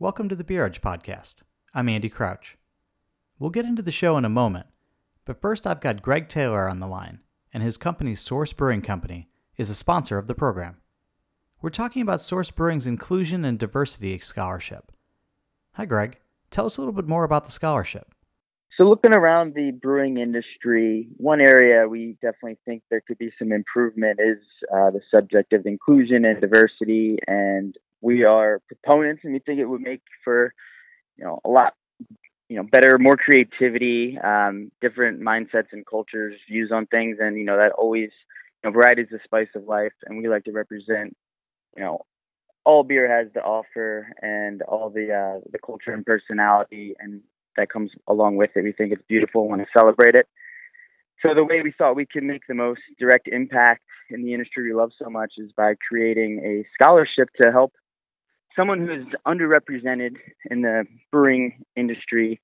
Welcome to the Beer Edge Podcast. I'm Andy Crouch. We'll get into the show in a moment, but first I've got Greg Taylor on the line, and his company, Source Brewing Company, is a sponsor of the program. We're talking about Source Brewing's Inclusion and Diversity Scholarship. Hi, Greg. Tell us a little bit more about the scholarship. So, looking around the brewing industry, one area we definitely think there could be some improvement is uh, the subject of inclusion and diversity. And we are proponents, and we think it would make for you know a lot you know better, more creativity, um, different mindsets and cultures, views on things, and you know that always you know variety is the spice of life, and we like to represent you know all beer has to offer and all the uh, the culture and personality and that comes along with it. We think it's beautiful. Want to celebrate it. So the way we thought we could make the most direct impact in the industry we love so much is by creating a scholarship to help someone who is underrepresented in the brewing industry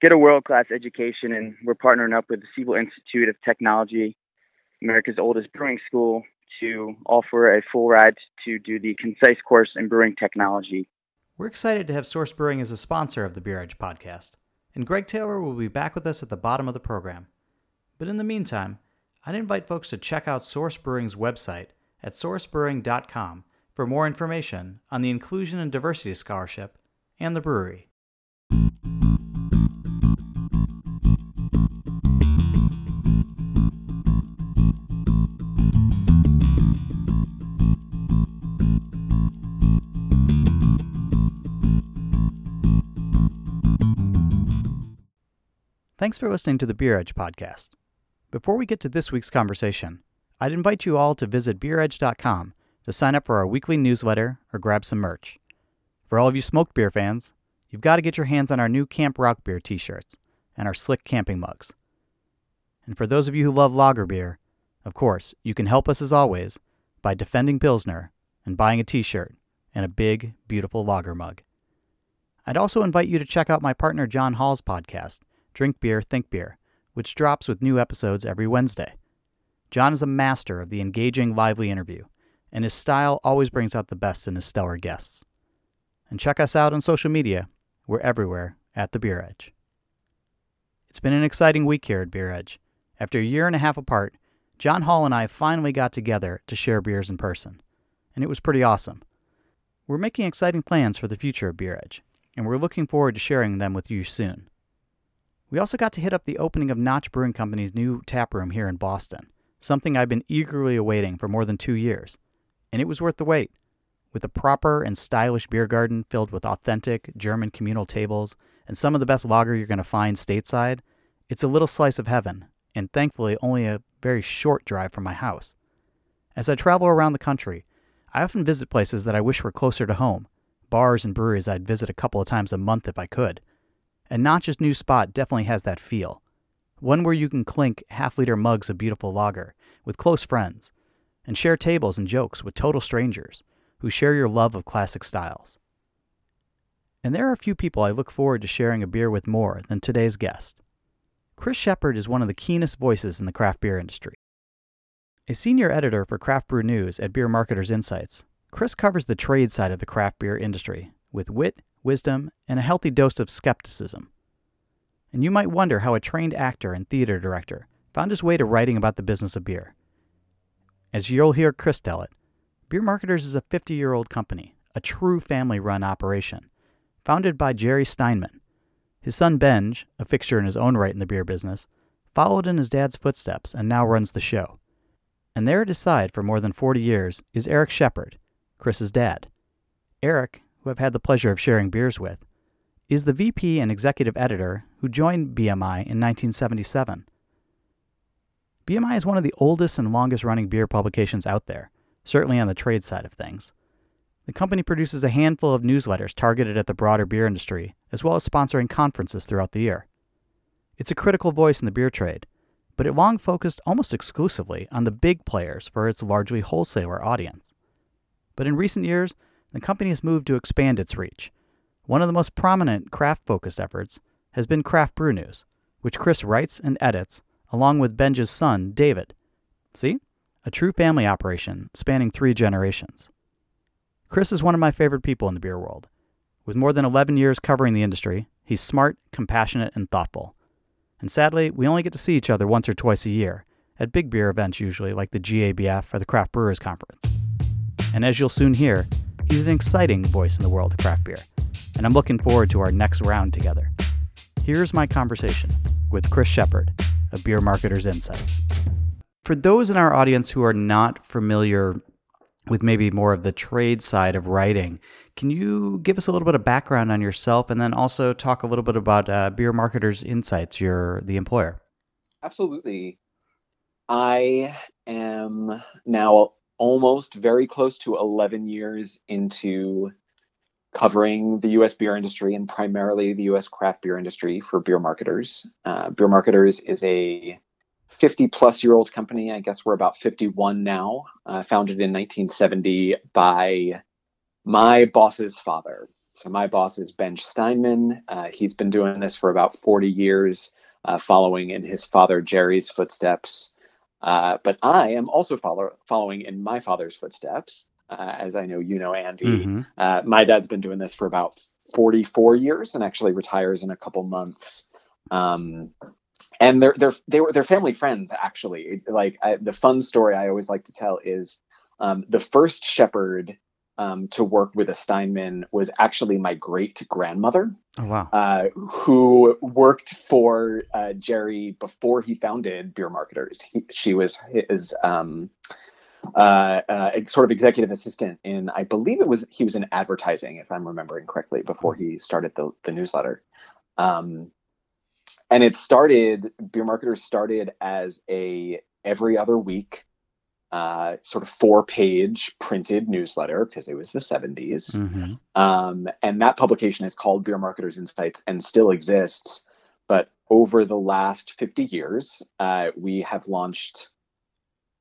get a world class education. And we're partnering up with the Siebel Institute of Technology, America's oldest brewing school, to offer a full ride to do the concise course in brewing technology. We're excited to have Source Brewing as a sponsor of the Beer Edge podcast, and Greg Taylor will be back with us at the bottom of the program. But in the meantime, I'd invite folks to check out Source Brewing's website at sourcebrewing.com for more information on the Inclusion and Diversity Scholarship and the brewery. Thanks for listening to the Beer Edge podcast. Before we get to this week's conversation, I'd invite you all to visit beeredge.com to sign up for our weekly newsletter or grab some merch. For all of you smoked beer fans, you've got to get your hands on our new Camp Rauchbier t shirts and our slick camping mugs. And for those of you who love lager beer, of course, you can help us as always by defending Pilsner and buying a t shirt and a big, beautiful lager mug. I'd also invite you to check out my partner John Hall's podcast Drink Beer, Think Beer, which drops with new episodes every Wednesday. John is a master of the engaging, lively interview, and his style always brings out the best in his stellar guests. And check us out on social media. We're everywhere at The Beer Edge. It's been an exciting week here at Beer Edge. After a year and a half apart, John Hall and I finally got together to share beers in person, and it was pretty awesome. We're making exciting plans for the future of Beer Edge, and we're looking forward to sharing them with you soon. We also got to hit up the opening of Notch Brewing Company's new tap room here in Boston, something I've been eagerly awaiting for more than two years. And it was worth the wait. With a proper and stylish beer garden filled with authentic German communal tables and some of the best lager you're going to find stateside, it's a little slice of heaven, and thankfully only a very short drive from my house. As I travel around the country, I often visit places that I wish were closer to home, bars and breweries I'd visit a couple of times a month if I could. And Notch's new spot definitely has that feel. One where you can clink half liter mugs of beautiful lager with close friends and share tables and jokes with total strangers who share your love of classic styles. And there are a few people I look forward to sharing a beer with more than today's guest. Chris Shepard is one of the keenest voices in the craft beer industry. A senior editor for Craft Brew News at Beer Marketers Insights, Chris covers the trade side of the craft beer industry with wit wisdom, and a healthy dose of skepticism. And you might wonder how a trained actor and theater director found his way to writing about the business of beer. As you'll hear Chris tell it, Beer Marketers is a 50 year old company, a true family run operation, founded by Jerry Steinman. His son Benj, a fixture in his own right in the beer business, followed in his dad's footsteps and now runs the show. And there at his side for more than 40 years is Eric Shepard, Chris's dad. Eric who I've had the pleasure of sharing beers with, is the VP and executive editor who joined BMI in 1977. BMI is one of the oldest and longest running beer publications out there, certainly on the trade side of things. The company produces a handful of newsletters targeted at the broader beer industry, as well as sponsoring conferences throughout the year. It's a critical voice in the beer trade, but it long focused almost exclusively on the big players for its largely wholesaler audience. But in recent years, the company has moved to expand its reach. One of the most prominent craft focused efforts has been Craft Brew News, which Chris writes and edits along with Benj's son, David. See? A true family operation spanning three generations. Chris is one of my favorite people in the beer world. With more than 11 years covering the industry, he's smart, compassionate, and thoughtful. And sadly, we only get to see each other once or twice a year, at big beer events usually, like the GABF or the Craft Brewers Conference. And as you'll soon hear, he's an exciting voice in the world of craft beer, and I'm looking forward to our next round together. Here's my conversation with Chris Shepard of Beer Marketers Insights. For those in our audience who are not familiar with maybe more of the trade side of writing, can you give us a little bit of background on yourself and then also talk a little bit about uh, Beer Marketers Insights, your the employer? Absolutely. I am now almost very close to 11 years into covering the US beer industry and primarily the US craft beer industry for Beer Marketers. Uh, beer Marketers is a 50 plus year old company. I guess we're about 51 now, uh, founded in 1970 by my boss's father. So, my boss is Benj Steinman. Uh, he's been doing this for about 40 years, uh, following in his father Jerry's footsteps. Uh, but I am also follow- following in my father's footsteps. Uh, as I know you know, Andy. Mm-hmm. Uh, my dad's been doing this for about 44 years and actually retires in a couple months. Um, and they're they're they were they're family friends actually. Like I, the fun story I always like to tell is um, the first Shepard um, to work with a Steinman was actually my great grandmother. Oh wow! Uh, who worked for uh, Jerry before he founded Beer Marketers. He, she was his um, uh, uh, sort of executive assistant in, I believe it was he was in advertising, if I'm remembering correctly, before he started the the newsletter. Um, and it started, Beer Marketers started as a every other week uh, sort of four page printed newsletter because it was the 70s. Mm-hmm. Um, and that publication is called Beer Marketers Insights and still exists. But over the last 50 years, uh, we have launched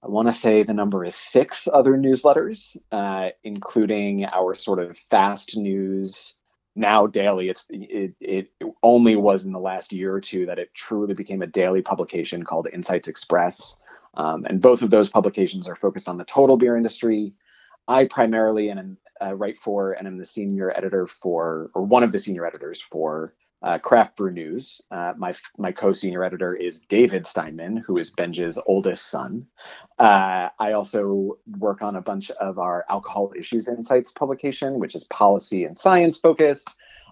I want to say the number is six other newsletters, uh, including our sort of fast news. Now daily, it's it, it only was in the last year or two that it truly became a daily publication called Insights Express, um, and both of those publications are focused on the total beer industry. I primarily am uh, write for and am the senior editor for, or one of the senior editors for uh, Craft Brew News. Uh, my my co-senior editor is David Steinman, who is Benj's oldest son. Uh, I also work on a bunch of our alcohol issues insights publication, which is policy and science focused.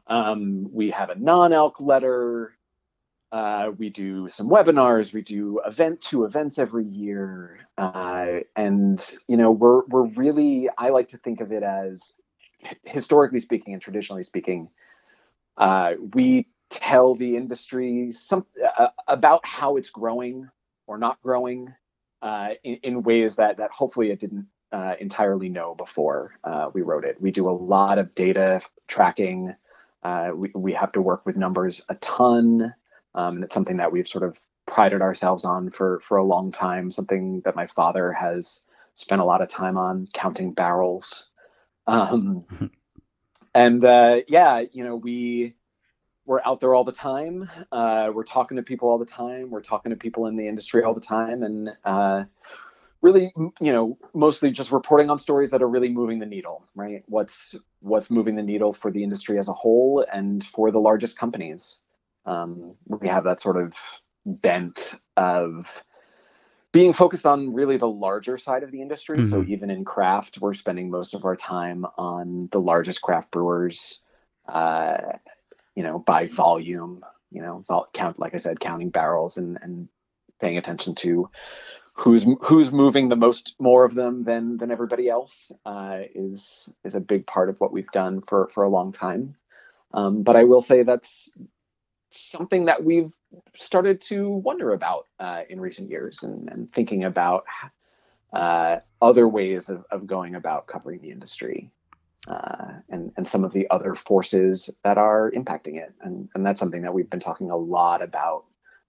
Um, we have a non-alc letter. Uh, we do some webinars. We do event to events every year, uh, and you know we're we're really. I like to think of it as historically speaking and traditionally speaking uh, we tell the industry some uh, about how it's growing or not growing uh, in, in, ways that that hopefully it didn't uh, entirely know before uh, we wrote it. We do a lot of data tracking. Uh, we, we have to work with numbers a ton. Um, and it's something that we've sort of prided ourselves on for for a long time. Something that my father has spent a lot of time on, counting barrels. Um, and uh, yeah, you know, we we're out there all the time. Uh, we're talking to people all the time. We're talking to people in the industry all the time, and uh, really, you know, mostly just reporting on stories that are really moving the needle. Right? What's what's moving the needle for the industry as a whole and for the largest companies. Um, we have that sort of bent of being focused on really the larger side of the industry. Mm-hmm. So even in craft, we're spending most of our time on the largest craft brewers, uh, you know, by volume, you know, count, like I said, counting barrels and, and paying attention to who's who's moving the most more of them than than everybody else uh, is is a big part of what we've done for for a long time. Um, but I will say that's something that we've started to wonder about uh, in recent years and, and thinking about uh, other ways of, of going about covering the industry uh, and, and some of the other forces that are impacting it. And, and that's something that we've been talking a lot about,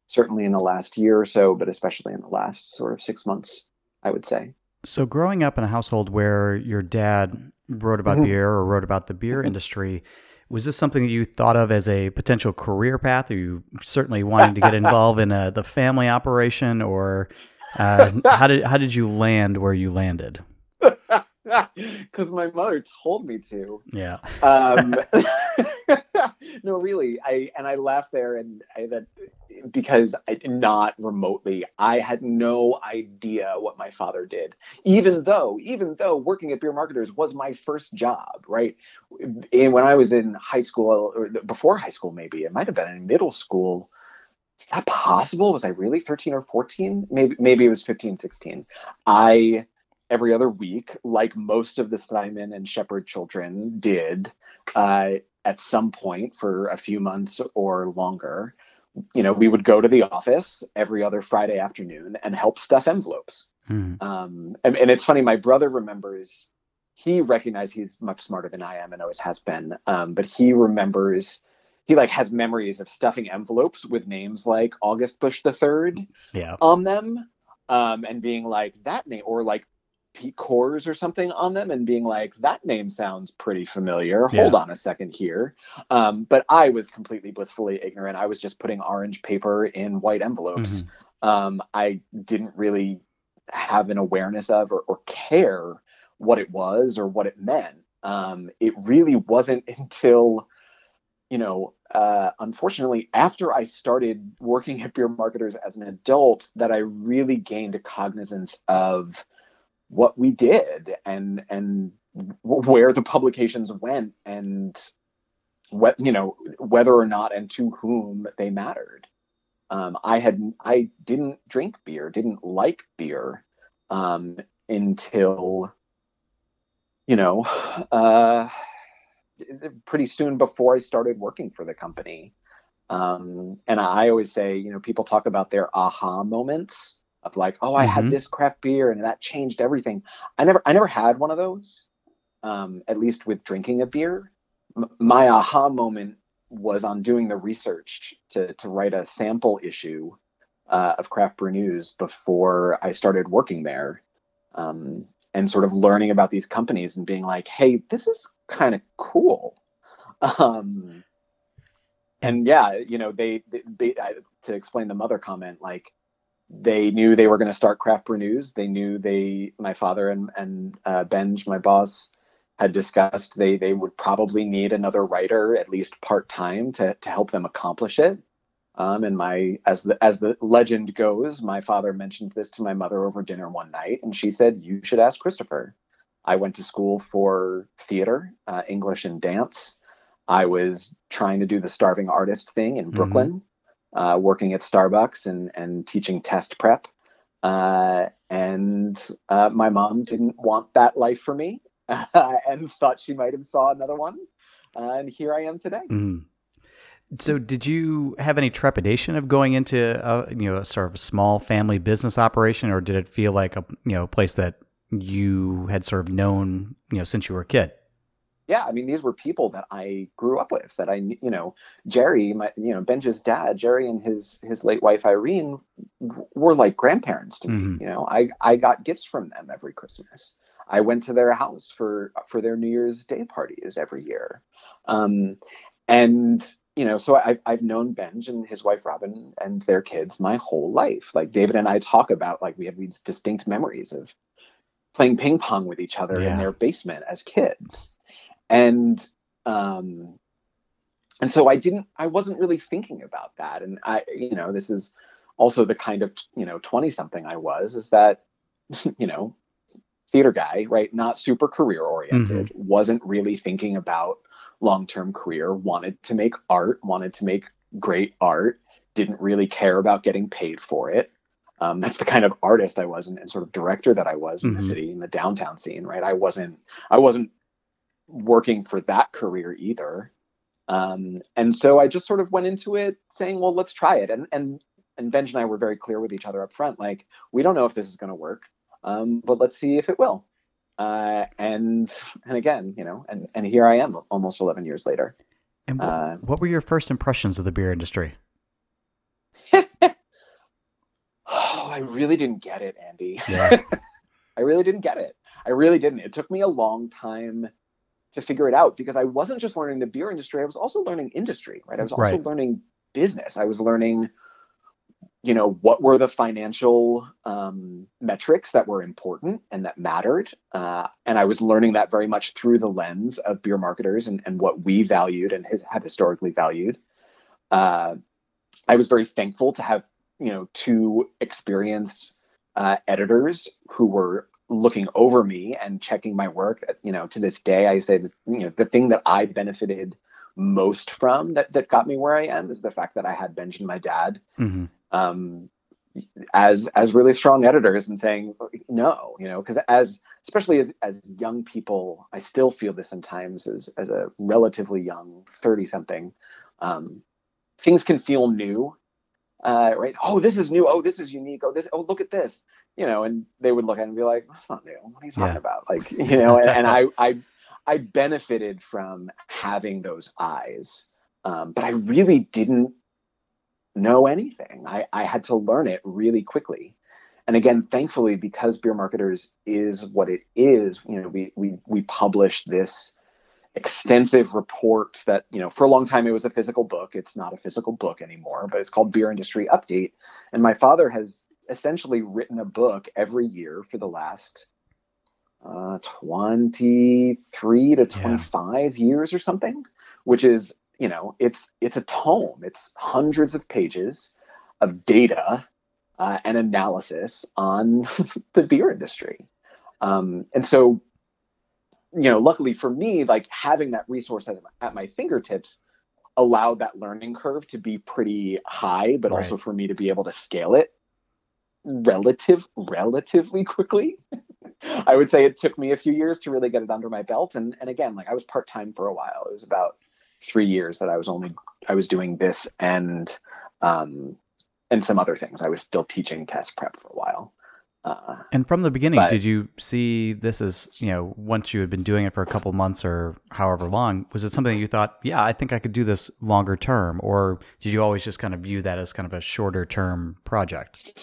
certainly in the last year or so, but especially in the last sort of six months, I would say. So, growing up in a household where your dad wrote about mm-hmm. beer or wrote about the beer mm-hmm. industry, was this something that you thought of as a potential career path? Are you certainly wanting to get involved in a, uh, the family operation, or uh, how did how did you land where you landed? because my mother told me to. Yeah. Um, no, really, I and I laughed there, and I, that because I not remotely, I had no idea what my father did. Even though, even though working at Beer Marketers was my first job, right? And when I was in high school or before high school, maybe it might have been in middle school. Is that possible? Was I really 13 or 14? Maybe maybe it was 15, 16. I every other week, like most of the Steinman and Shepard children did uh, at some point for a few months or longer. You know, we would go to the office every other Friday afternoon and help stuff envelopes. Mm. Um, and, and, it's funny, my brother remembers, he recognized he's much smarter than I am and always has been, um, but he remembers he like has memories of stuffing envelopes with names like August Busch the Third yeah. on them, um, and being like that name or like Pete Coors or something on them and being like, that name sounds pretty familiar. Yeah. Hold on a second here. Um, but I was completely blissfully ignorant. I was just putting orange paper in white envelopes. Mm-hmm. Um, I didn't really have an awareness of or, or care what it was or what it meant. Um, it really wasn't until, you know, uh, unfortunately, after I started working at beer marketers as an adult, that I really gained a cognizance of what we did and and where the publications went and what you know whether or not and to whom they mattered. Um, i had i didn't drink beer didn't like beer um, until you know uh, pretty soon before i started working for the company. Um, and i always say you know people talk about their aha moments of like, oh, I mm-hmm. had this craft beer and that changed everything. I never, I never had one of those. Um, at least with drinking a beer, M- my aha moment was on doing the research to to write a sample issue uh, of Craft Brew News before I started working there, um, and sort of learning about these companies and being like, hey, this is kind of cool. Um, and yeah, you know, they, they, they to explain the mother comment, like they knew they were going to start Craft Brew News. They knew they, my father and and uh, Benj, my boss, had discussed they they would probably need another writer at least part time to to help them accomplish it. Um, and my as the as the legend goes, my father mentioned this to my mother over dinner one night, and she said, "You should ask Christopher." I went to school for theater, uh, English, and dance. I was trying to do the starving artist thing in mm-hmm. Brooklyn uh, working at Starbucks and, and teaching test prep. Uh, and uh, my mom didn't want that life for me and thought she might have saw another one. Uh, and here I am today. Mm. So, did you have any trepidation of going into a you know a sort of small family business operation, or did it feel like a you know place that you had sort of known you know since you were a kid? Yeah, I mean, these were people that I grew up with. That I, you know, Jerry, my, you know, Benj's dad, Jerry, and his his late wife Irene were like grandparents to mm-hmm. me. You know, I I got gifts from them every Christmas. I went to their house for for their New Year's Day parties every year, um, and you know, so I've I've known Benj and his wife Robin and their kids my whole life. Like David and I talk about, like we have these distinct memories of playing ping pong with each other yeah. in their basement as kids and um and so i didn't i wasn't really thinking about that and i you know this is also the kind of you know 20 something i was is that you know theater guy right not super career oriented mm-hmm. wasn't really thinking about long-term career wanted to make art wanted to make great art didn't really care about getting paid for it um, that's the kind of artist I was and, and, sort of director that I was in mm-hmm. the city in the downtown scene, right? I wasn't I wasn't working for that career either. Um, and so I just sort of went into it saying, well, let's try it. And and and Benj and I were very clear with each other up front, like we don't know if this is going to work, um, but let's see if it will. Uh, and and again, you know, and and here I am, almost eleven years later. And what, uh, what were your first impressions of the beer industry? oh, I really didn't get it, Andy. Yeah. I really didn't get it. I really didn't. It took me a long time to figure it out because I wasn't just learning the beer industry, I was also learning industry, right? I was also right. learning business. I was learning you know what were the financial um, metrics that were important and that mattered uh, and i was learning that very much through the lens of beer marketers and, and what we valued and have historically valued uh, i was very thankful to have you know two experienced uh, editors who were looking over me and checking my work you know to this day i say that you know the thing that i benefited most from that that got me where i am is the fact that i had benj and my dad mm-hmm. um, as as really strong editors and saying no you know because as especially as as young people i still feel this sometimes as as a relatively young 30 something um, things can feel new uh, right? Oh this is new. Oh this is unique. Oh this oh look at this you know and they would look at it and be like that's not new what are you talking yeah. about like you know and, and i i i benefited from having those eyes um, but i really didn't know anything. I, I had to learn it really quickly. And again, thankfully, because Beer Marketers is what it is, you know, we we we published this extensive report that, you know, for a long time it was a physical book. It's not a physical book anymore, but it's called Beer Industry Update. And my father has essentially written a book every year for the last uh, 23 to 25 yeah. years or something, which is you know it's it's a tome it's hundreds of pages of data uh, and analysis on the beer industry um, and so you know luckily for me like having that resource at, at my fingertips allowed that learning curve to be pretty high but right. also for me to be able to scale it relative relatively quickly i would say it took me a few years to really get it under my belt and and again like i was part-time for a while it was about three years that I was only I was doing this and um, and some other things. I was still teaching test prep for a while. Uh, and from the beginning, but, did you see this as you know once you had been doing it for a couple months or however long? Was it something you thought, yeah, I think I could do this longer term, or did you always just kind of view that as kind of a shorter term project?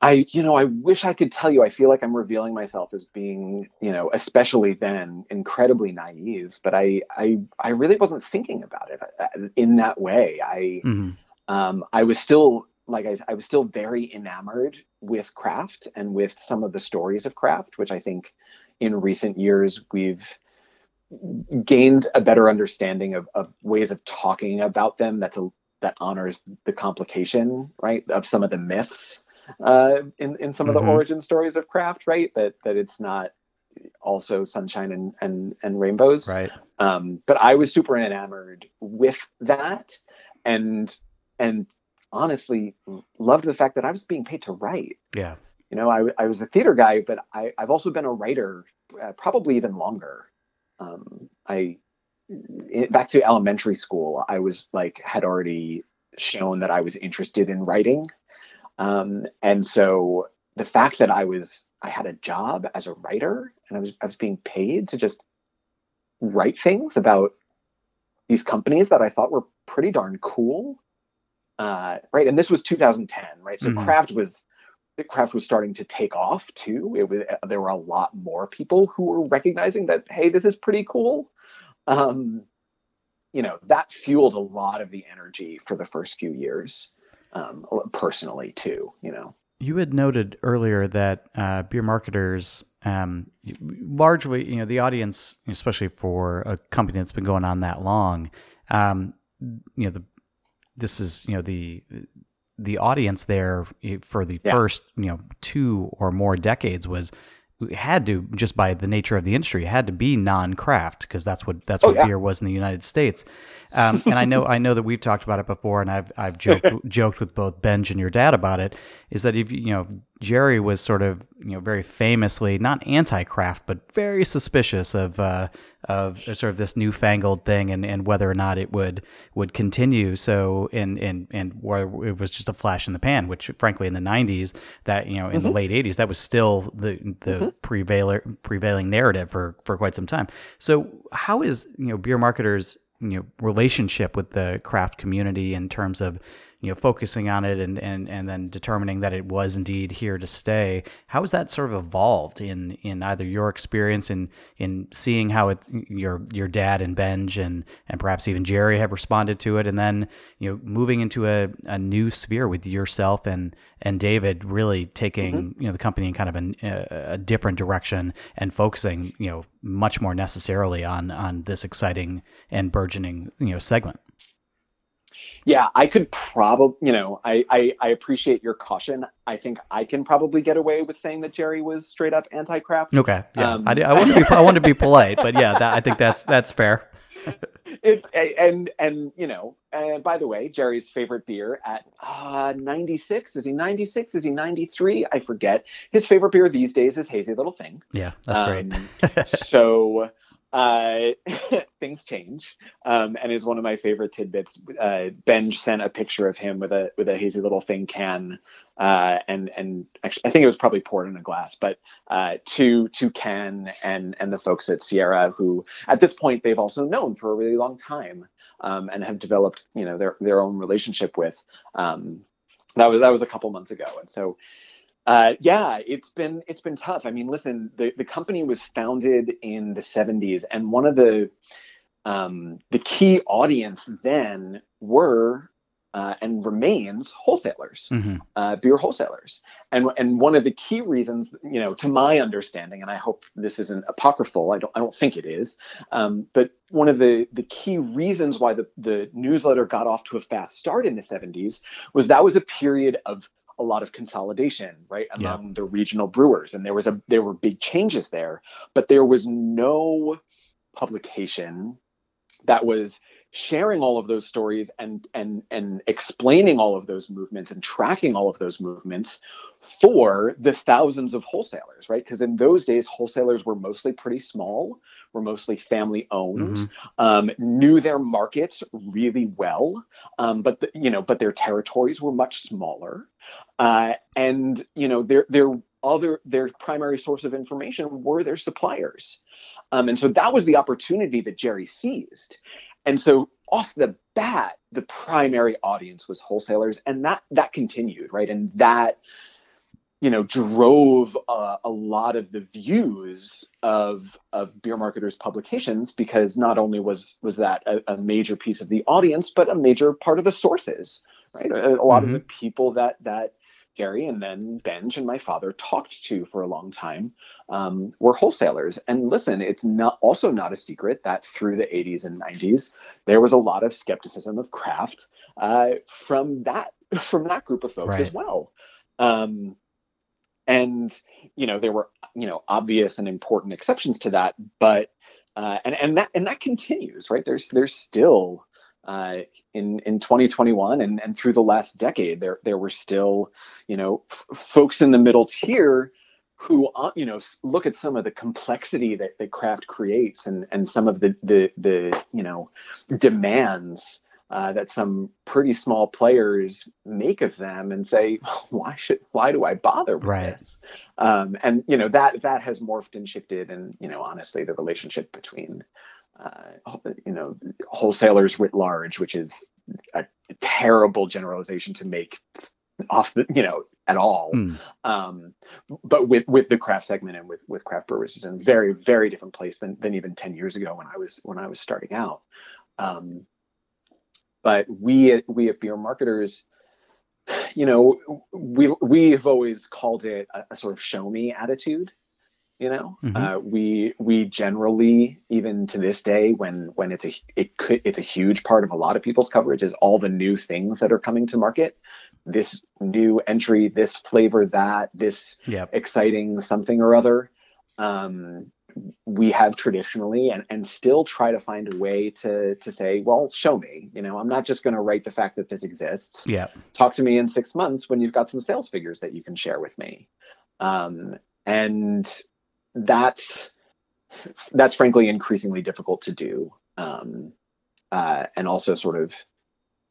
I, you know, I wish I could tell you. I feel like I'm revealing myself as being, you know, especially then, incredibly naive. But I, I, I really wasn't thinking about it uh, in that way. I, mm-hmm. um, I was still like I, I was still very enamored with craft and with some of the stories of craft, which I think in recent years we've gained a better understanding of, of ways of talking about them that's a that honors the complication, right, of some of the myths uh, in in some of the mm-hmm. origin stories of craft, right? That that it's not also sunshine and and, and rainbows, right? Um, but I was super enamored with that, and and honestly loved the fact that I was being paid to write. Yeah, you know, I I was a theater guy, but I I've also been a writer, uh, probably even longer. Um, I back to elementary school, I was like had already shown that I was interested in writing um, and so the fact that I was I had a job as a writer and I was I was being paid to just write things about these companies that I thought were pretty darn cool. Uh, right, and this was 2010, right? So mm-hmm. craft was craft was starting to take off too. It was there were a lot more people who were recognizing that hey, this is pretty cool. Um, you know that fueled a lot of the energy for the first few years um, personally too. You know, you had noted earlier that uh, beer marketers, um, largely, you know, the audience, especially for a company that's been going on that long, um, you know, the this is you know the the audience there for the yeah. first you know two or more decades was had to just by the nature of the industry had to be non-craft because that's what that's oh, what yeah. beer was in the United States. Um, and I know I know that we've talked about it before, and I've I've joked joked with both Benj and your dad about it. Is that if you know Jerry was sort of you know very famously not anti-craft but very suspicious of uh, of sort of this newfangled thing and, and whether or not it would would continue. So and and and where it was just a flash in the pan, which frankly in the '90s that you know in mm-hmm. the late '80s that was still the the mm-hmm. prevailing prevailing narrative for for quite some time. So how is you know beer marketers you know relationship with the craft community in terms of you know focusing on it and and and then determining that it was indeed here to stay. How has that sort of evolved in in either your experience in in seeing how it your your dad and Benj and and perhaps even Jerry have responded to it, and then you know moving into a, a new sphere with yourself and and David really taking mm-hmm. you know the company in kind of a, a different direction and focusing you know much more necessarily on on this exciting and burgeoning you know segment. Yeah, I could probably, you know, I, I, I appreciate your caution. I think I can probably get away with saying that Jerry was straight up anti-craft. Okay, yeah, um, I, I want to be I want to be polite, but yeah, that, I think that's that's fair. it's and and you know, and by the way, Jerry's favorite beer at uh, 96 is he 96? Is he 93? I forget. His favorite beer these days is Hazy Little Thing. Yeah, that's um, great. so uh, things change, um, and is one of my favorite tidbits. Uh, Benj sent a picture of him with a with a hazy little thing can, uh, and and actually I think it was probably poured in a glass, but uh, to to Ken and and the folks at Sierra, who at this point they've also known for a really long time, um, and have developed you know their their own relationship with. Um, that was that was a couple months ago, and so uh, yeah, it's been it's been tough. I mean, listen, the, the company was founded in the 70s, and one of the um, the key audience then were uh, and remains wholesalers, mm-hmm. uh, beer wholesalers. And and one of the key reasons, you know, to my understanding, and I hope this isn't apocryphal. I don't I don't think it is. Um, but one of the the key reasons why the the newsletter got off to a fast start in the 70s was that was a period of a lot of consolidation right among yeah. the regional brewers and there was a there were big changes there but there was no publication that was sharing all of those stories and and and explaining all of those movements and tracking all of those movements for the thousands of wholesalers right? Because in those days wholesalers were mostly pretty small were mostly family owned mm-hmm. um, knew their markets really well um, but the, you know but their territories were much smaller. Uh, and you know their their other their primary source of information were their suppliers. Um, and so that was the opportunity that jerry seized and so off the bat, the primary audience was wholesalers, and that that continued, right? And that you know drove uh, a lot of the views of of beer marketers publications because not only was was that a, a major piece of the audience but a major part of the sources right a, a lot mm-hmm. of the people that that Jerry and then Benj and my father talked to for a long time um, were wholesalers. And listen, it's not also not a secret that through the 80s and 90s there was a lot of skepticism of craft uh, from that from that group of folks right. as well. Um, and you know there were you know obvious and important exceptions to that, but uh, and and that and that continues right. There's there's still uh, in in 2021 and, and through the last decade, there there were still, you know, f- folks in the middle tier who uh, you know look at some of the complexity that, that craft creates and and some of the the the you know demands uh, that some pretty small players make of them and say why should why do i bother with right. this um, and you know that that has morphed and shifted and you know honestly the relationship between uh, you know, wholesalers writ large, which is a terrible generalization to make off the, you know, at all. Mm. Um, but with with the craft segment and with with craft brewers is in a very very different place than than even ten years ago when I was when I was starting out. Um, but we we at beer marketers, you know, we we've always called it a, a sort of show me attitude you know? Mm-hmm. uh, we we generally even to this day when when it's a it could it's a huge part of a lot of people's coverage is all the new things that are coming to market. This new entry this flavor that this yep. exciting something or other. Um, we have traditionally and, and still try to find a way to to say well show me you know? I'm not just going to write the fact that this exists. Yeah talk to me in six months when you've got some sales figures that you can share with me. Um, and that's that's frankly increasingly difficult to do, um, uh, and also sort of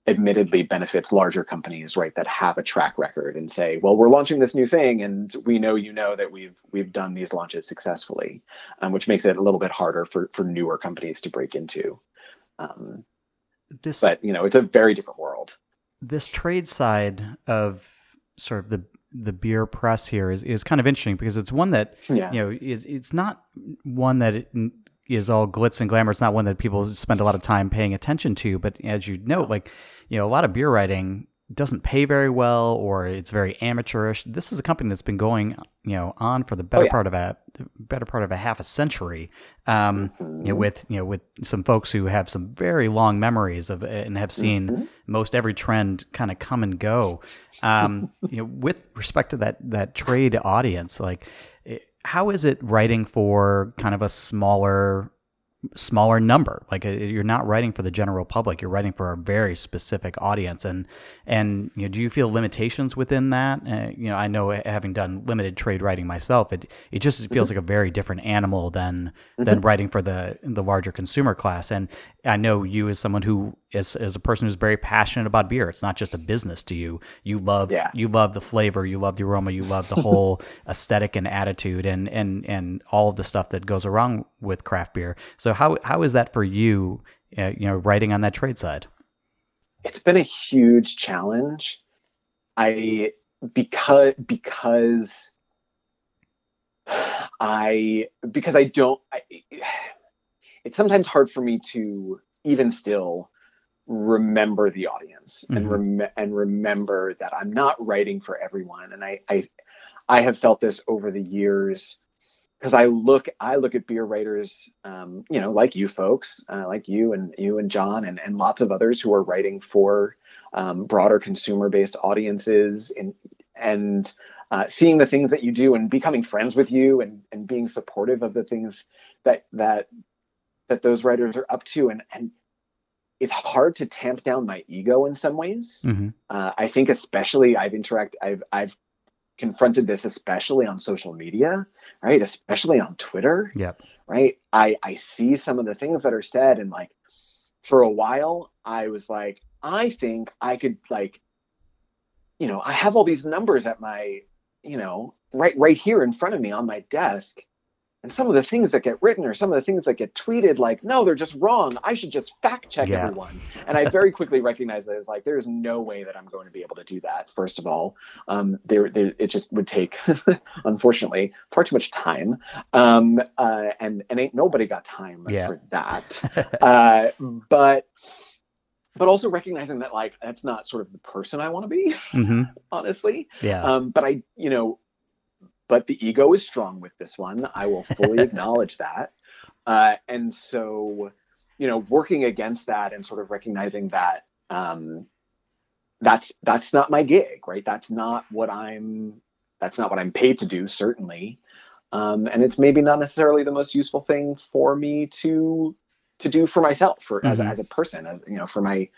admittedly benefits larger companies, right, that have a track record and say, well, we're launching this new thing, and we know you know that we've we've done these launches successfully, um, which makes it a little bit harder for for newer companies to break into. Um, this, but you know, it's a very different world. this trade side of sort of the the beer press here is, is kind of interesting because it's one that Yeah. you know is it's not one that it is all glitz and glamour. It's not one that people spend a lot of time paying attention to. But as you note, like you know, a lot of beer writing doesn't pay very well or it's very amateurish. This is a company that's been going, you know, on for the better yeah. part of a better part of a half a century. Um, you know, with you know, with some folks who have some very long memories of and have seen most every trend kind of come and go. Um, you know, with respect to that that trade audience, like eh, how is it writing for kind of a smaller smaller number. Like uh, you're not writing for the general public you're writing for a very specific audience. And and you know do you feel limitations within that? Uh, you know i know having done limited trade writing myself it it just feels like a very different animal than than writing for the the larger consumer class. And i know you as someone who is as a person who's very passionate about beer it's not just a business to you. You love Yeah. you love the flavor you love the aroma you love the whole aesthetic and attitude and and and all of the stuff that goes around with craft beer so how how is that for you uh, you know writing on that trade side it's been a huge challenge. I because because I because I don't. I, it's sometimes hard for me to even still remember the audience and Mhm. rem- and remember that I'm not writing for everyone. And I I, I have felt this over the years because I look I look at beer writers, um, you know, like you folks, uh, like you and you and John and and lots of others who are writing for um, broader consumer based audiences and and uh, seeing the things that you do and becoming friends with you and and being supportive of the things that that that those writers are up to and and it's hard to tamp down my ego in some ways. mm-hmm. Uh, I think especially I've interact I've I've confronted this especially on social media, right? Especially on Twitter, yep right? I I see some of the things that are said and like for a while I was like I think I could like you know, I have all these numbers at my, you know, right right here in front of me on my desk. And some of the things that get written or some of the things that get tweeted, like, no, they're just wrong. I should just fact check Yeah. everyone. And I very quickly recognized that it was like, there's no way that I'm going to be able to do that. First of all, um, there, there, it just would take, unfortunately, far too much time. Um, uh, and and ain't nobody got time Yeah. for that. uh, but but also recognizing that like that's not sort of the person I want to be, mm-hmm. honestly. yeah Um, but I, you know, but the ego is strong with this one. I will fully acknowledge that. Uh, and so, you know, working against that and sort of recognizing that um, that's that's not my gig, right? That's not what I'm. That's not what I'm paid to do, certainly. Um, and it's maybe not necessarily the most useful thing for me to to do for myself, for as, Mhm. as a person, as you know, for my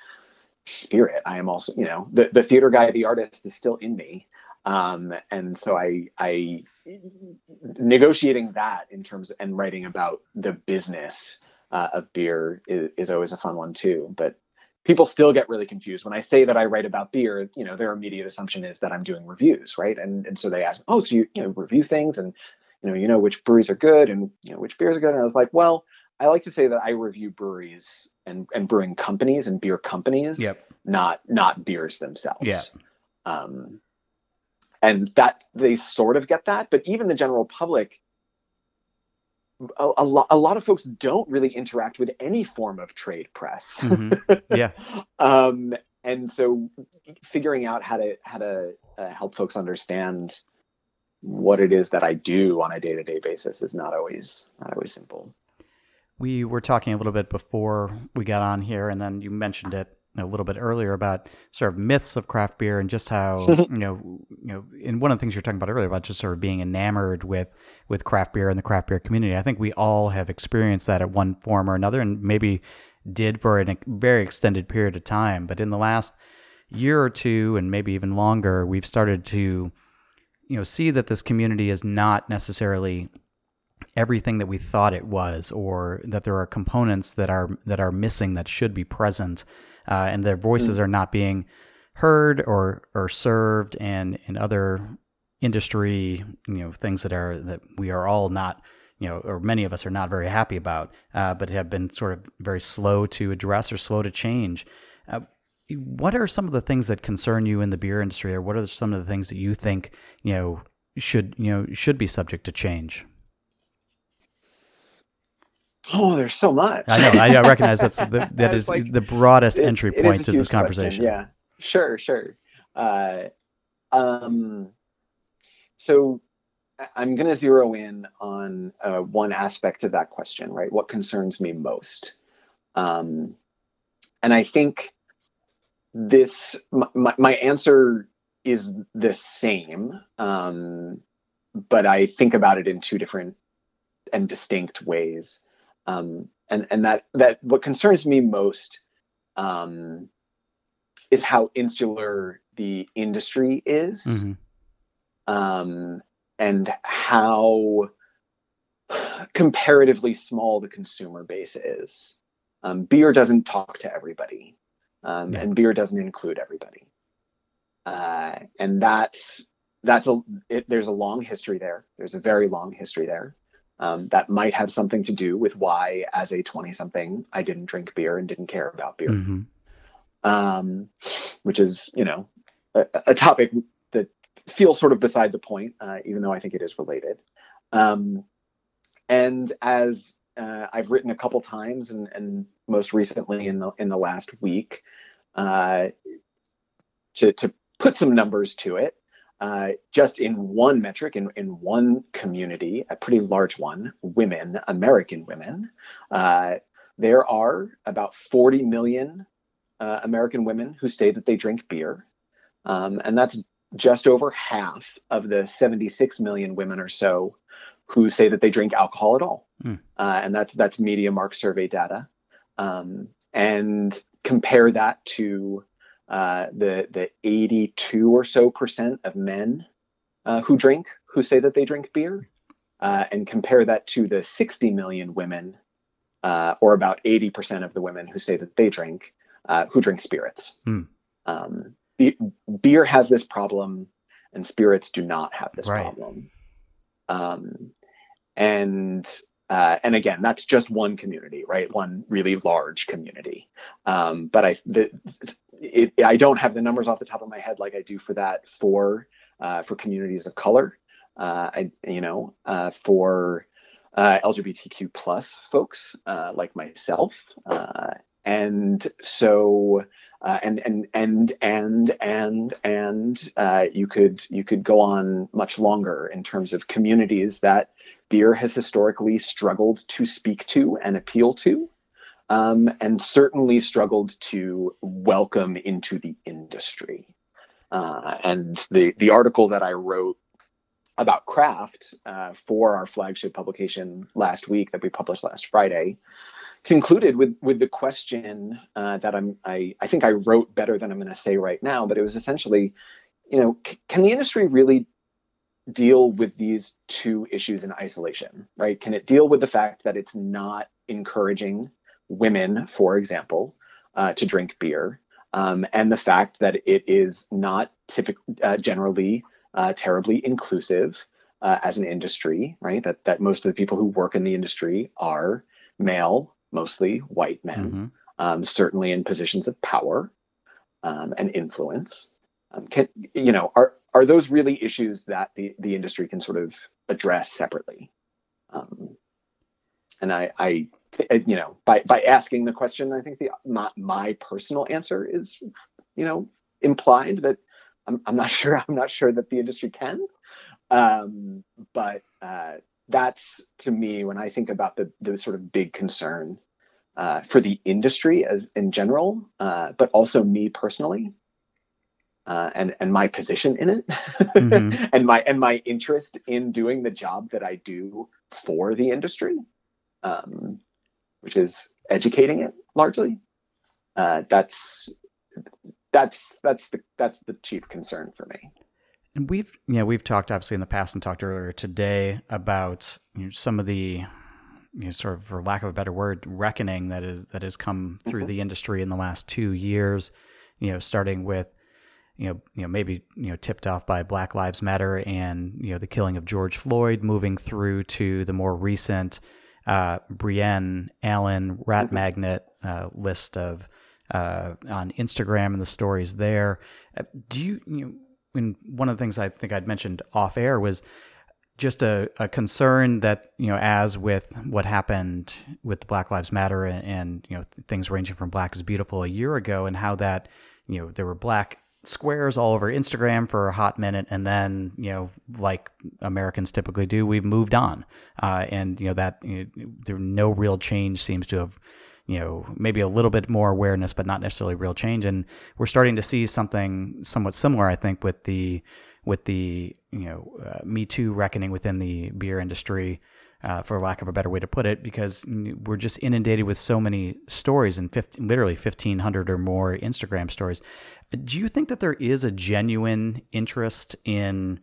spirit. I am also, you know, the, the theater guy, the artist is still in me. Um, and so I, I negotiating that in terms and writing about the business uh, of beer is, is always a fun one too. But people still get really confused when I say that I write about beer. You know, their immediate assumption is that I'm doing reviews, right? And and so they ask, oh, so you, you know review things and you know you know which breweries are good and you know which beers are good. And I was like, well, I like to say that I review breweries and and brewing companies and beer companies yep not not beers themselves. Yeah. Um, and that they sort of get that, but even the general public, a, a, lot, a lot of folks don't really interact with any form of trade press. Mhm. yeah um, and so figuring out how to how to uh, help folks understand what it is that I do on a day to day basis is not always not always simple. We were talking a little bit before we got on here, and then you mentioned it a little bit earlier about sort of myths of craft beer and just how you know, you know, and one of the things you're talking about earlier about just sort of being enamored with with craft beer and the craft beer community. I think we all have experienced that at one form or another, and maybe did for a very extended period of time. But in the last year or two, and maybe even longer, we've started to you know see that this community is not necessarily everything that we thought it was, or that there are components that are that are missing that should be present, uh, and their voices are not being heard or or served, and in other industry, you know, things that are that we are all not, you know, or many of us are not very happy about, uh, but have been sort of very slow to address or slow to change. Uh, what are some of the things that concern you in the beer industry, or what are some of the things that you think you know should you know should be subject to change? Oh, there's so much. I know. I recognize that's the, that is like, the broadest it, entry point to this conversation. Question. Yeah, sure, sure. Uh, um, so I'm going to zero in on uh, one aspect of that question, right? What concerns me most? Um, and I think this, my, my answer is the same, um, but I think about it in two different and distinct ways. Um, and and that that what concerns me most um, is how insular the industry is, mm-hmm. um, and how comparatively small the consumer base is. Um, beer doesn't talk to everybody, um, yeah. and beer doesn't include everybody, uh, and that's that's a it, there's a long history there. There's a very long history there. Um, that might have something to do with why, as a 20 something, I didn't drink beer and didn't care about beer. Mm-hmm. Um, which is, you know, a, a, topic that feels sort of beside the point, uh, even though I think it is related. Um, and as uh, I've written a couple times, and, and, most recently in the in the last week, uh, to to put some numbers to it, uh, just in one metric, in, in one community, a pretty large one, women, American women, uh, there are about 40 million uh, American women who say that they drink beer. Um, and that's just over half of the 76 million women or so who say that they drink alcohol at all. Mm. and that's that's MediaMark survey data. Um, and compare that to uh, the the 82 or so percent of men uh, who drink who say that they drink beer, uh, and compare that to the 60 million women, uh, or about 80 percent of the women who say that they drink uh, who drink spirits. Mm. Um, be- beer has this problem, and spirits do not have this right. problem. Um, and uh, and again, that's just one community, right? One really large community. Um, but I, the, it, I don't have the numbers off the top of my head like I do for that for uh, for communities of color. Uh, I, you know, uh, for uh, LGBTQ plus folks uh, like myself, and so and and and and and and you could you could go on much longer in terms of communities that beer has historically struggled to speak to and appeal to, um, and certainly struggled to welcome into the industry. Uh, and the the article that I wrote about craft uh, for our flagship publication last week that we published last Friday concluded with with the question uh, that I'm I, I think I wrote better than I'm going to say right now, but it was essentially, you know, c- can the industry really deal with these two issues in isolation, right? Can it deal with the fact that it's not encouraging women, for example, uh, to drink beer, um, and the fact that it is not typically uh, generally uh, terribly inclusive uh, as an industry, right? That that most of the people who work in the industry are male, mostly white men, mm-hmm. um, certainly in positions of power um, and influence. Um, can you know are are those really issues that the, the industry can sort of address separately? Um, and I, I, you know, by, by asking the question, I think the my, my personal answer is, you know, implied that I'm, I'm not sure. I'm not sure that the industry can. Um, but uh, that's to me when I think about the the sort of big concern uh, for the industry as in general, uh, but also me personally uh, and and my position in it, mm-hmm. and my and my interest in doing the job that I do for the industry, um, which is educating it largely. Uh, that's that's that's the that's the chief concern for me. And we've yeah you know, we've talked obviously in the past and talked earlier today about you know, some of the you know, sort of for lack of a better word reckoning that is that has come through mm-hmm. the industry in the last two years. You know, starting with you know, you know, maybe you know, tipped off by Black Lives Matter and you know the killing of George Floyd, moving through to the more recent uh, Brienne Allen rat mm-hmm. magnet uh, list of uh, on Instagram and the stories there. Uh, do you, you know, when one of the things I think I'd mentioned off air was just a, a concern that you know as with what happened with Black Lives Matter and, and you know things ranging from Black is Beautiful a year ago and how that you know there were black squares all over Instagram for a hot minute, and then you know, like Americans typically do, we've moved on, uh, and you know that you know, there no real change seems to have. You know, maybe a little bit more awareness, but not necessarily real change. And we're starting to see something somewhat similar, I think, with the with the you know uh, Me Too reckoning within the beer industry, uh, for lack of a better way to put it, because we're just inundated with so many stories and 15, literally fifteen hundred or more Instagram stories. Do you think that there is a genuine interest in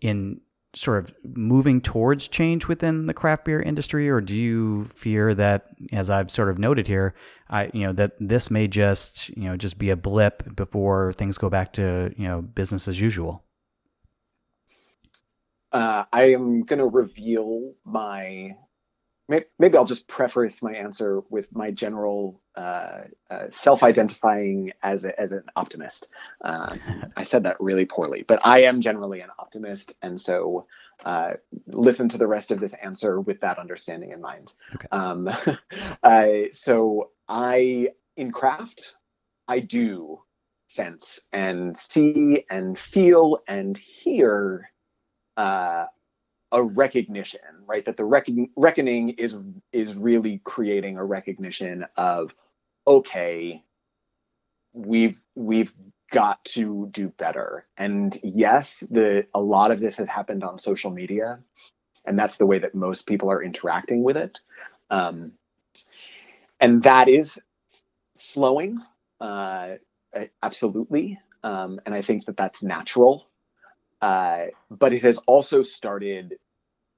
in sort of moving towards change within the craft beer industry, or do you fear that, as I've sort of noted here, I you know that this may just you know just be a blip before things go back to you know business as usual? Uh, I am going to reveal my. Maybe I'll just preface my answer with my general uh, uh, self-identifying as a, as an optimist. Um, I said that really poorly, but I am generally an optimist, and so uh, listen to the rest of this answer with that understanding in mind. Okay. Um, so I in craft, I do sense and see and feel and hear uh, a recognition, right? That the reckon- reckoning is is really creating a recognition of, okay, we've we've got to do better. And yes, the a lot of this has happened on social media, and that's the way that most people are interacting with it. Um, and that is slowing, uh, absolutely. Um, and I think that that's natural. Uh, but it has also started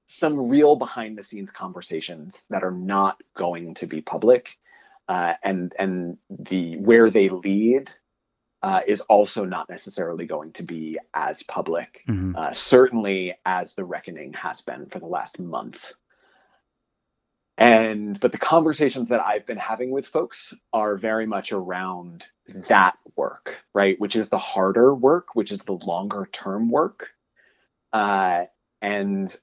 some real behind the scenes conversations that are not going to be public. Uh, and and the where they lead uh, is also not necessarily going to be as public, mm-hmm. uh, certainly as the reckoning has been for the last month. And but the conversations that I've been having with folks are very much around that work, right? Which is the harder work, which is the longer term work. Uh, and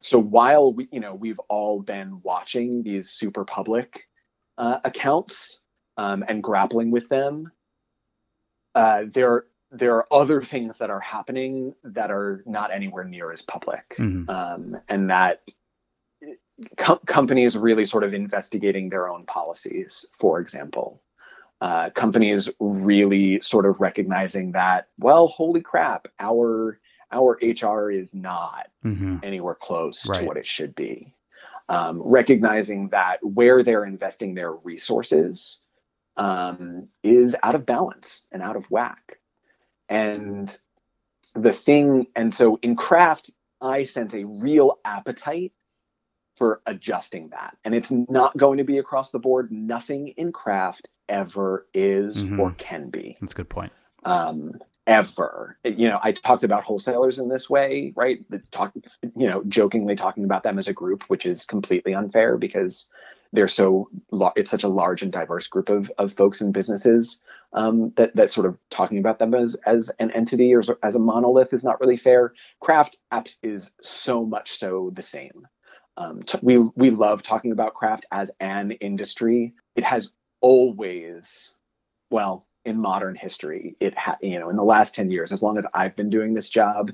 so while we, you know, we've all been watching these super public uh, accounts um, and grappling with them, uh, there there are other things that are happening that are not anywhere near as public, mm-hmm. um, and that com- companies really sort of investigating their own policies, for example. Uh, companies really sort of recognizing that, well, holy crap, our our HR is not mm-hmm. anywhere close right. to what it should be. Um, recognizing that where they're investing their resources um, is out of balance and out of whack. And the thing, and so in craft, I sense a real appetite for adjusting that. And it's not going to be across the board. Nothing in craft ever is mm-hmm. or can be. That's a good point. Um, ever. You know, I talked about wholesalers in this way, right? Talk, you know, jokingly talking about them as a group, which is completely unfair because they're so it's such a large and diverse group of, of folks and businesses um, that that sort of talking about them as as an entity or as a monolith is not really fair. Craft apps is so much so the same. Um, t- we we love talking about craft as an industry. It has always, well, in modern history, it ha- you know in the last ten years, as long as I've been doing this job,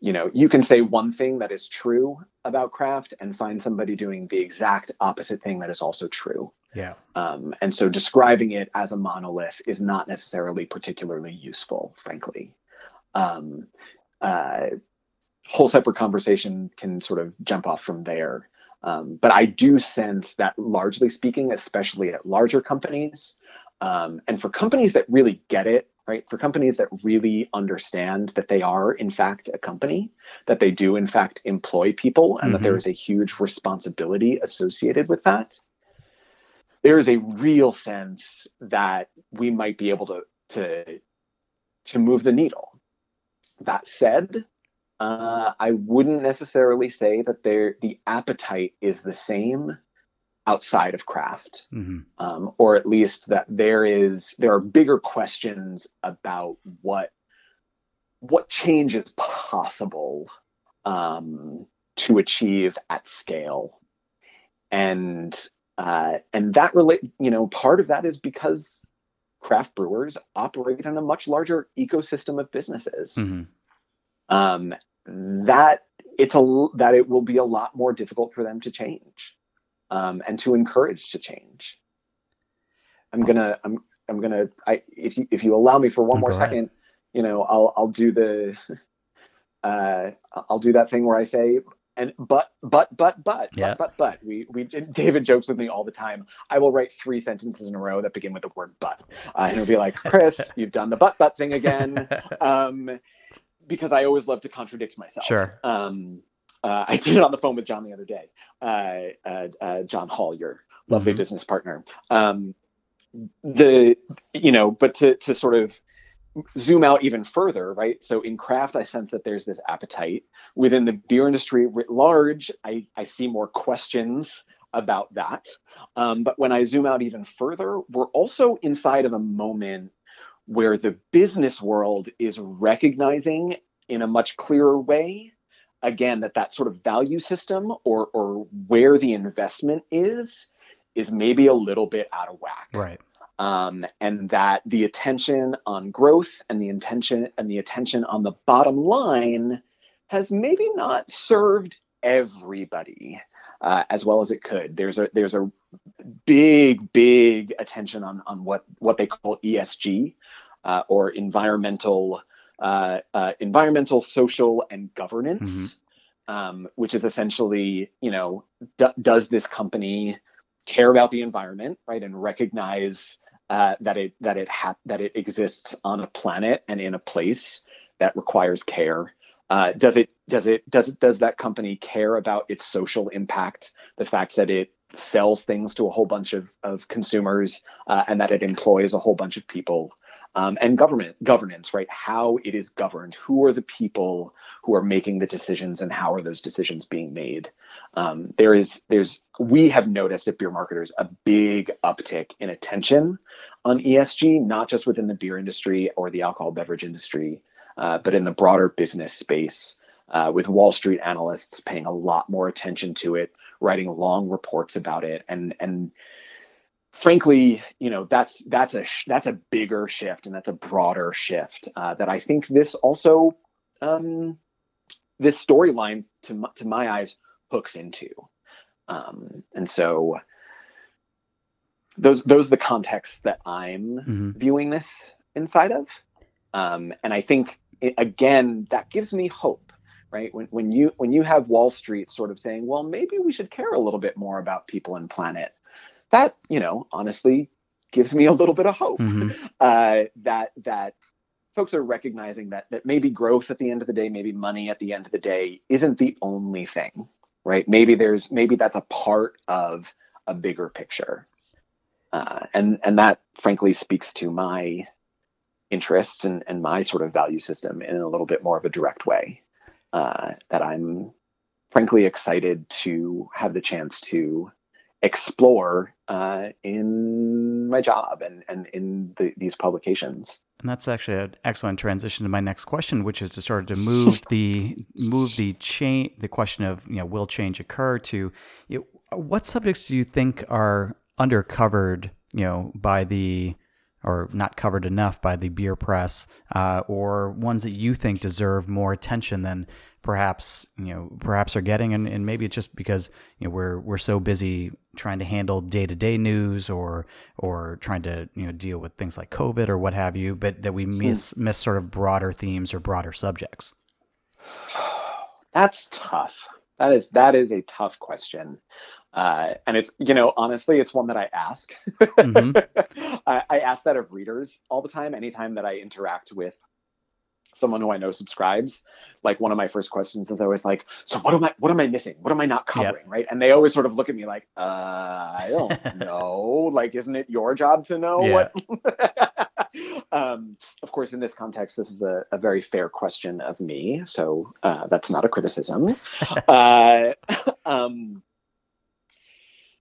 you know, you can say one thing that is true about craft and find somebody doing the exact opposite thing that is also true. Yeah. Um, and so describing it as a monolith is not necessarily particularly useful, frankly. Um, uh, whole separate conversation can sort of jump off from there. Um, but I do sense that, largely speaking, especially at larger companies, um, and for companies that really get it, right? For companies that really understand that they are, in fact, a company, that they do, in fact, employ people, and mm-hmm. that there mm-hmm. a huge responsibility associated with that, there is a real sense that we might be able to to to move the needle. That said, uh, I wouldn't necessarily say that there the appetite is the same outside of craft, Mm-hmm. um, or at least that there is there are bigger questions about what what change is possible um, to achieve at scale, and uh, and that relate you know part of that is because craft brewers operate in a much larger ecosystem of businesses. Mm-hmm. Um, that it's a that it will be a lot more difficult for them to change um, and to encourage to change. I'm gonna I'm I'm gonna I if you if you allow me for one Oh, more ahead. second, you know I'll I'll do the uh, I'll do that thing where I say and but but but but Yeah. but but but we we David jokes with me all the time. I will write three sentences in a row that begin with the word but, uh, and he'll be like, Chris, you've done the but but thing again um, because I always love to contradict myself. Sure. Um, uh, I did it on the phone with John the other day. Uh, uh, uh, John Hall, your lovely Mhm. business partner. Um, the you know, but to to sort of zoom out even further, right? So in craft, I sense that there's this appetite within the beer industry writ large. I I see more questions about that. Um, but when I zoom out even further, we're also inside of a moment where the business world is recognizing in a much clearer way again that that sort of value system or or where the investment is is maybe a little bit out of whack Right. um, and that the attention on growth and the intention and the attention on the bottom line has maybe not served everybody uh, as well as it could. There's a there's a big big attention on on what what they call ESG uh, or environmental uh, uh, environmental social and governance. Um, which is essentially, you know, d- does this company care about the environment, right, and recognize uh, that it that it ha- that it exists on a planet and in a place that requires care. Uh, does it does it does it does that company care about its social impact? The fact that it sells things to a whole bunch of of consumers uh, and that it employs a whole bunch of people. Um, and government governance, right? How it is governed. Who are the people who are making the decisions, and how are those decisions being made? Um, there is there's we have noticed at beer marketers a big uptick in attention on ESG, not just within the beer industry or the alcohol beverage industry, uh, but in the broader business space, uh, with Wall Street analysts paying a lot more attention to it, writing long reports about it, and and frankly, you know that's that's a sh- that's a bigger shift and that's a broader shift uh, that I think this also um, this storyline to my, to my eyes hooks into, um, and so those those are the contexts that I'm hmm viewing this inside of. Um, and I think it, again that gives me hope, right? When when you when you have Wall Street sort of saying, well, maybe we should care a little bit more about people and planet. That you know, honestly, gives me a little bit of hope hmm uh, that that folks are recognizing that that maybe growth at the end of the day, maybe money at the end of the day, isn't the only thing, right? Maybe there's maybe that's a part of a bigger picture, uh, and and that frankly speaks to my interests and, and my sort of value system in a little bit more of a direct way uh, that I'm frankly excited to have the chance to explore uh, in my job and, and in the, these publications. And that's actually an excellent transition to my next question, which is to sort of to move the move the chain the question of you know will change occur to you know, what subjects do you think are undercovered you know by the or not covered enough by the beer press uh, or ones that you think deserve more attention than perhaps you know perhaps are getting. And, and maybe it's just because you know we're we're so busy trying to handle day-to-day news or or trying to you know deal with things like covid or what have you but that we miss miss sort of broader themes or broader subjects. That's tough. That is that is a tough question, uh, and it's you know honestly it's one that I ask. Mhm. I, I ask that of readers all the time. Anytime that I interact with someone who I know subscribes, like one of my first questions is always like, "So what am I? What am I missing? What am I not Yep. covering?" Right? And they always sort of look at me like, "Uh, I don't know. like, isn't it your job to know Yeah. what?" um, of course, in this context, this is a, a very fair question of me, so uh, that's not a criticism. uh, um,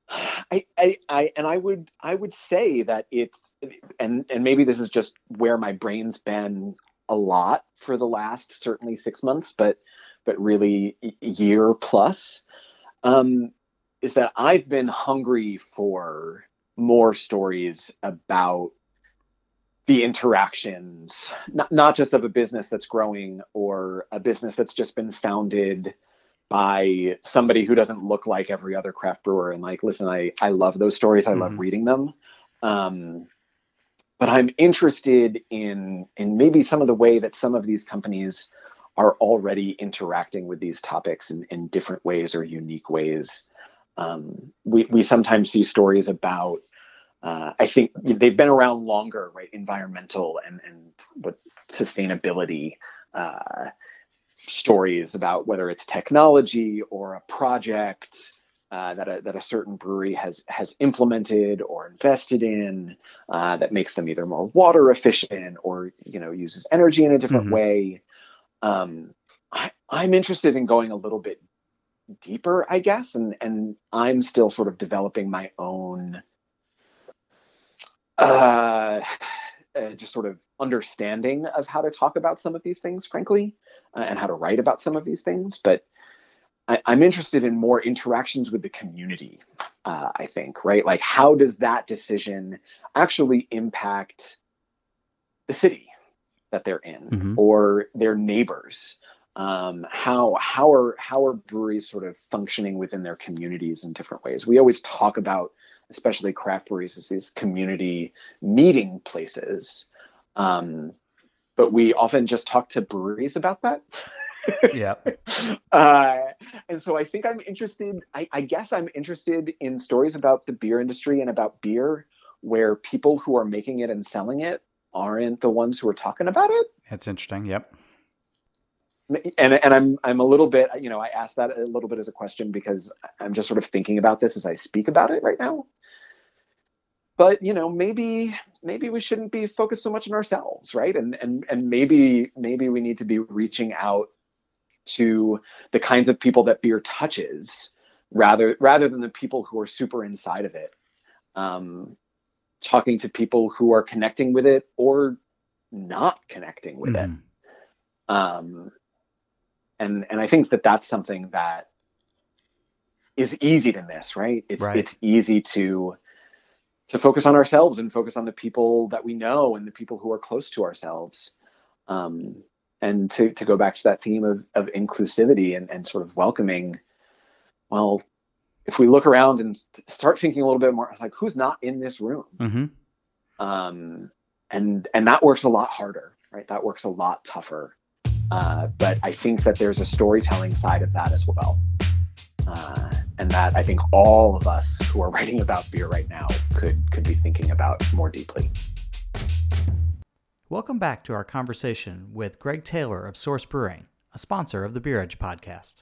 I, I, I, and I would, I would say that it's, and and maybe this is just where my brain's been a lot for the last certainly six months, but, but really year plus, um, is that I've been hungry for more stories about the interactions, not, not just of a business that's growing or a business that's just been founded by somebody who doesn't look like every other craft brewer. And like, listen, I, I love those stories. I mm-hmm. love reading them. Um, but I'm interested in, in maybe some of the way that some of these companies are already interacting with these topics in, in different ways or unique ways. Um, we, we sometimes see stories about uh, I think they've been around longer, right? Environmental and and what sustainability uh, stories about whether it's technology or a project uh, that a, that a certain brewery has has implemented or invested in uh, that makes them either more water efficient or you know uses energy in a different mm-hmm. way. Um, I, I'm interested in going a little bit deeper, I guess, and and I'm still sort of developing my own uh, uh, just sort of understanding of how to talk about some of these things, frankly, and how to write about some of these things. But I, am interested in more interactions with the community. Uh, I think, right? Like, how does that decision actually impact the city that they're in mm-hmm. or their neighbors? Um, how how are how are breweries sort of functioning within their communities in different ways? We always talk about especially craft breweries as these community meeting places. Um, but we often just talk to breweries about that. yeah. Uh, and so I think I'm interested, I, I guess I'm interested in stories about the beer industry and about beer where people who are making it and selling it aren't the ones who are talking about it. That's interesting. Yep and and I'm I'm a little bit you know I asked that a little bit as a question because I'm just sort of thinking about this as I speak about it right now but you know maybe maybe we shouldn't be focused so much on ourselves right and and and maybe maybe we need to be reaching out to the kinds of people that beer touches rather rather than the people who are super inside of it um, talking to people who are connecting with it or not connecting with mm. it mm-hmm. um, and and i think that that's something that is easy to miss right it's right. it's easy to to focus on ourselves and focus on the people that we know and the people who are close to ourselves. Um, and to, to go back to that theme of, of inclusivity and, and sort of welcoming, well, if we look around and start thinking a little bit more, it's like who's not in this room? Mm-hmm. Um, and, and that works a lot harder, right? That works a lot tougher. Uh, but I think that there's a storytelling side of that as well. Uh, and that I think all of us who are writing about beer right now could could be thinking about more deeply. Welcome back to our conversation with Greg Taylor of Source Brewing, a sponsor of the Beer Edge podcast.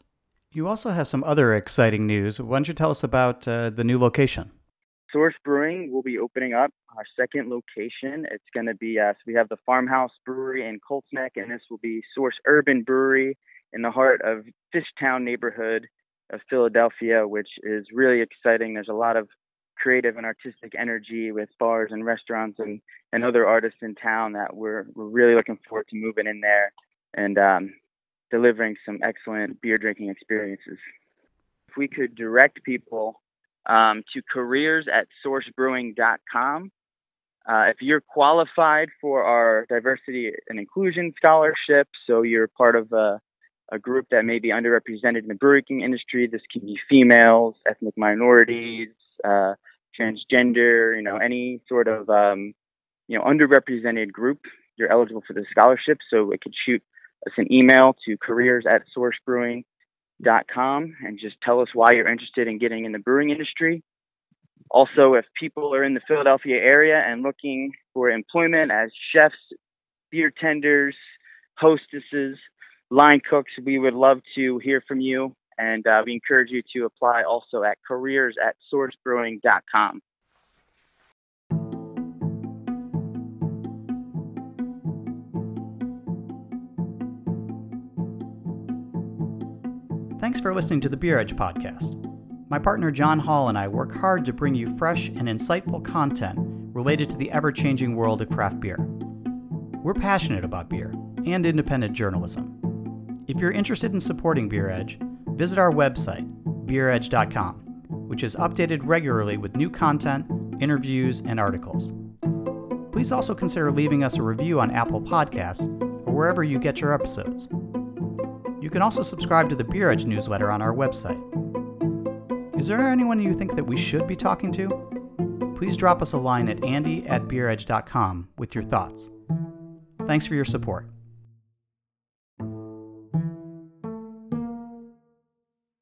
You also have some other exciting news. Why don't you tell us about uh, the new location? Source Brewing will be opening up our second location. It's going to be, uh, so we have the Farmhouse Brewery in Colts Neck, and this will be Source Urban Brewery in the heart of Fishtown neighborhood of Philadelphia, which is really exciting. There's a lot of creative and artistic energy with bars and restaurants and, and other artists in town that we're, we're really looking forward to moving in there and um, delivering some excellent beer drinking experiences. If we could direct people um, to careers at sourcebrewing.com. Uh, if you're qualified for our diversity and inclusion scholarship, so you're part of a a group that may be underrepresented in the brewing industry. This can be females, ethnic minorities, uh, transgender, you know, any sort of, um, you know, underrepresented group. You're eligible for the scholarship. So it could shoot us an email to careers at sourcebrewing.com and just tell us why you're interested in getting in the brewing industry. Also, if people are in the Philadelphia area and looking for employment as chefs, beer tenders, hostesses, line cooks, we would love to hear from you. And uh, we encourage you to apply also at careers at sourcebrewing.com. Thanks for listening to the Beer Edge podcast. my partner John Hall and I work hard to bring you fresh and insightful content related to the ever changing world of craft beer. We're passionate about beer and independent journalism. If you're interested in supporting Beer Edge, visit our website, beeredge.com, which is updated regularly with new content, interviews, and articles. Please also consider leaving us a review on Apple Podcasts or wherever you get your episodes. You can also subscribe to the Beer Edge newsletter on our website. Is there anyone you think that we should be talking to? Please drop us a line at andy at beeredge.com with your thoughts. Thanks for your support.